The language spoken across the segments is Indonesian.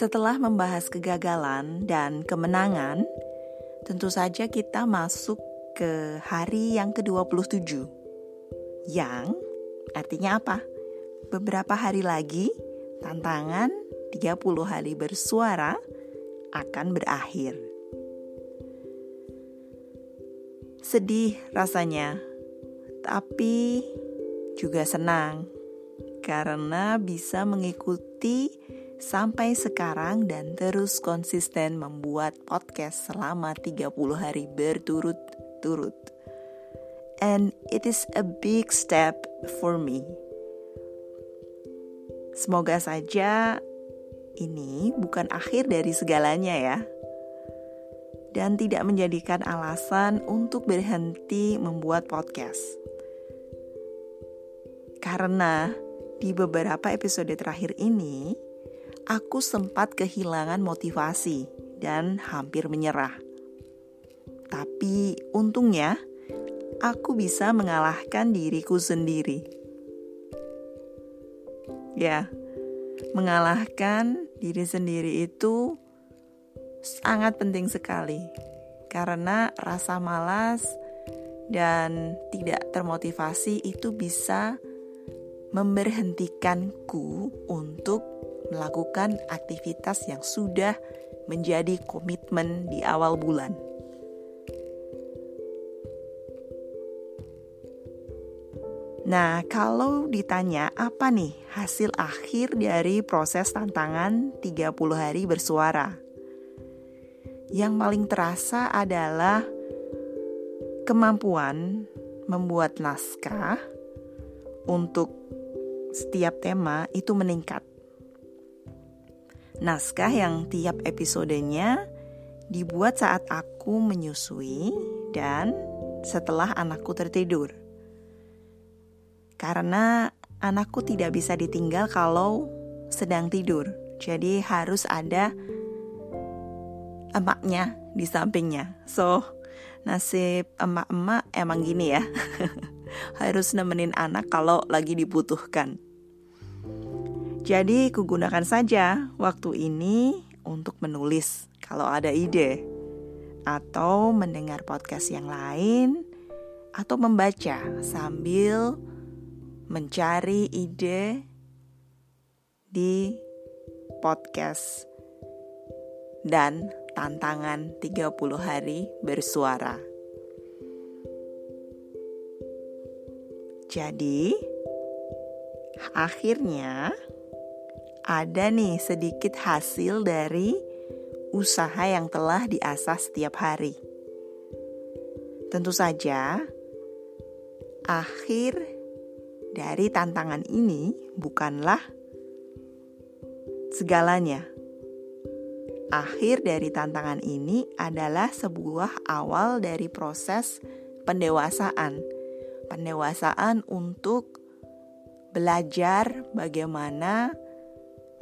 Setelah membahas kegagalan dan kemenangan, tentu saja kita masuk ke hari yang ke-27. Yang artinya apa? Beberapa hari lagi, tantangan 30 hari bersuara akan berakhir. Sedih rasanya, tapi juga senang karena bisa mengikuti sampai sekarang dan terus konsisten membuat podcast selama 30 hari berturut-turut. And it is a big step for me. Semoga saja ini bukan akhir dari segalanya ya. Dan tidak menjadikan alasan untuk berhenti membuat podcast. Karena di beberapa episode terakhir ini, aku sempat kehilangan motivasi dan hampir menyerah. Tapi untungnya, aku bisa mengalahkan diriku sendiri. Ya, mengalahkan diri sendiri itu sangat penting sekali karena rasa malas dan tidak termotivasi itu bisa memberhentikanku untuk melakukan aktivitas yang sudah menjadi komitmen di awal bulan. Nah, kalau ditanya apa nih hasil akhir dari proses tantangan 30 hari bersuara? Yang paling terasa adalah kemampuan membuat naskah untuk setiap tema itu meningkat naskah yang tiap episodenya dibuat saat aku menyusui dan setelah anakku tertidur. Karena anakku tidak bisa ditinggal kalau sedang tidur. Jadi harus ada emaknya di sampingnya. So, nasib emak-emak emang gini ya. harus nemenin anak kalau lagi dibutuhkan. Jadi kugunakan saja waktu ini untuk menulis kalau ada ide atau mendengar podcast yang lain atau membaca sambil mencari ide di podcast dan tantangan 30 hari bersuara. Jadi, akhirnya ada nih sedikit hasil dari usaha yang telah diasah setiap hari. Tentu saja, akhir dari tantangan ini bukanlah segalanya. Akhir dari tantangan ini adalah sebuah awal dari proses pendewasaan. Pendewasaan untuk belajar bagaimana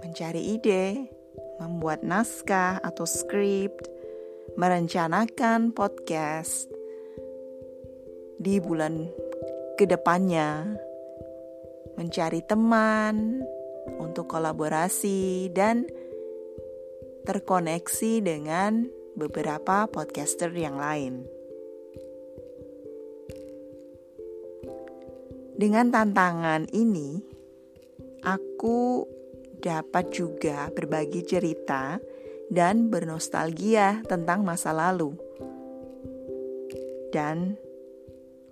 mencari ide, membuat naskah atau script, merencanakan podcast di bulan ke depannya, mencari teman untuk kolaborasi dan terkoneksi dengan beberapa podcaster yang lain. Dengan tantangan ini, aku dapat juga berbagi cerita dan bernostalgia tentang masa lalu, dan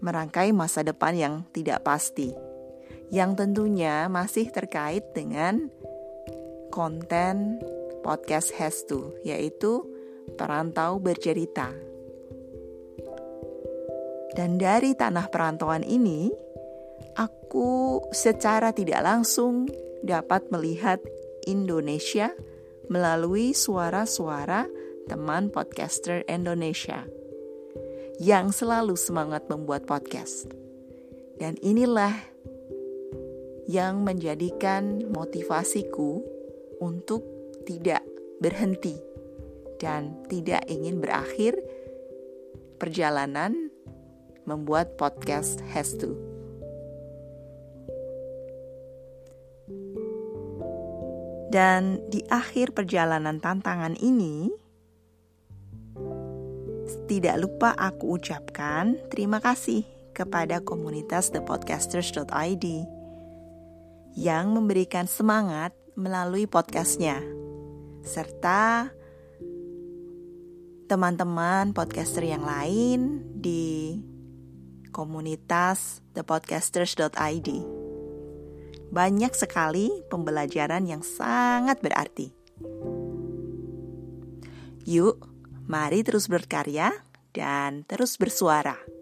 merangkai masa depan yang tidak pasti, yang tentunya masih terkait dengan konten podcast Has To, yaitu perantau bercerita. Dan dari tanah perantauan ini, aku secara tidak langsung dapat melihat Indonesia melalui suara-suara teman podcaster Indonesia yang selalu semangat membuat podcast. Dan inilah yang menjadikan motivasiku untuk tidak berhenti dan tidak ingin berakhir perjalanan membuat podcast has to. Dan di akhir perjalanan tantangan ini, tidak lupa aku ucapkan terima kasih kepada komunitas thepodcasters.id yang memberikan semangat melalui podcastnya, serta teman-teman podcaster yang lain di komunitas thepodcasters.id. Banyak sekali pembelajaran yang sangat berarti. Yuk, mari terus berkarya dan terus bersuara.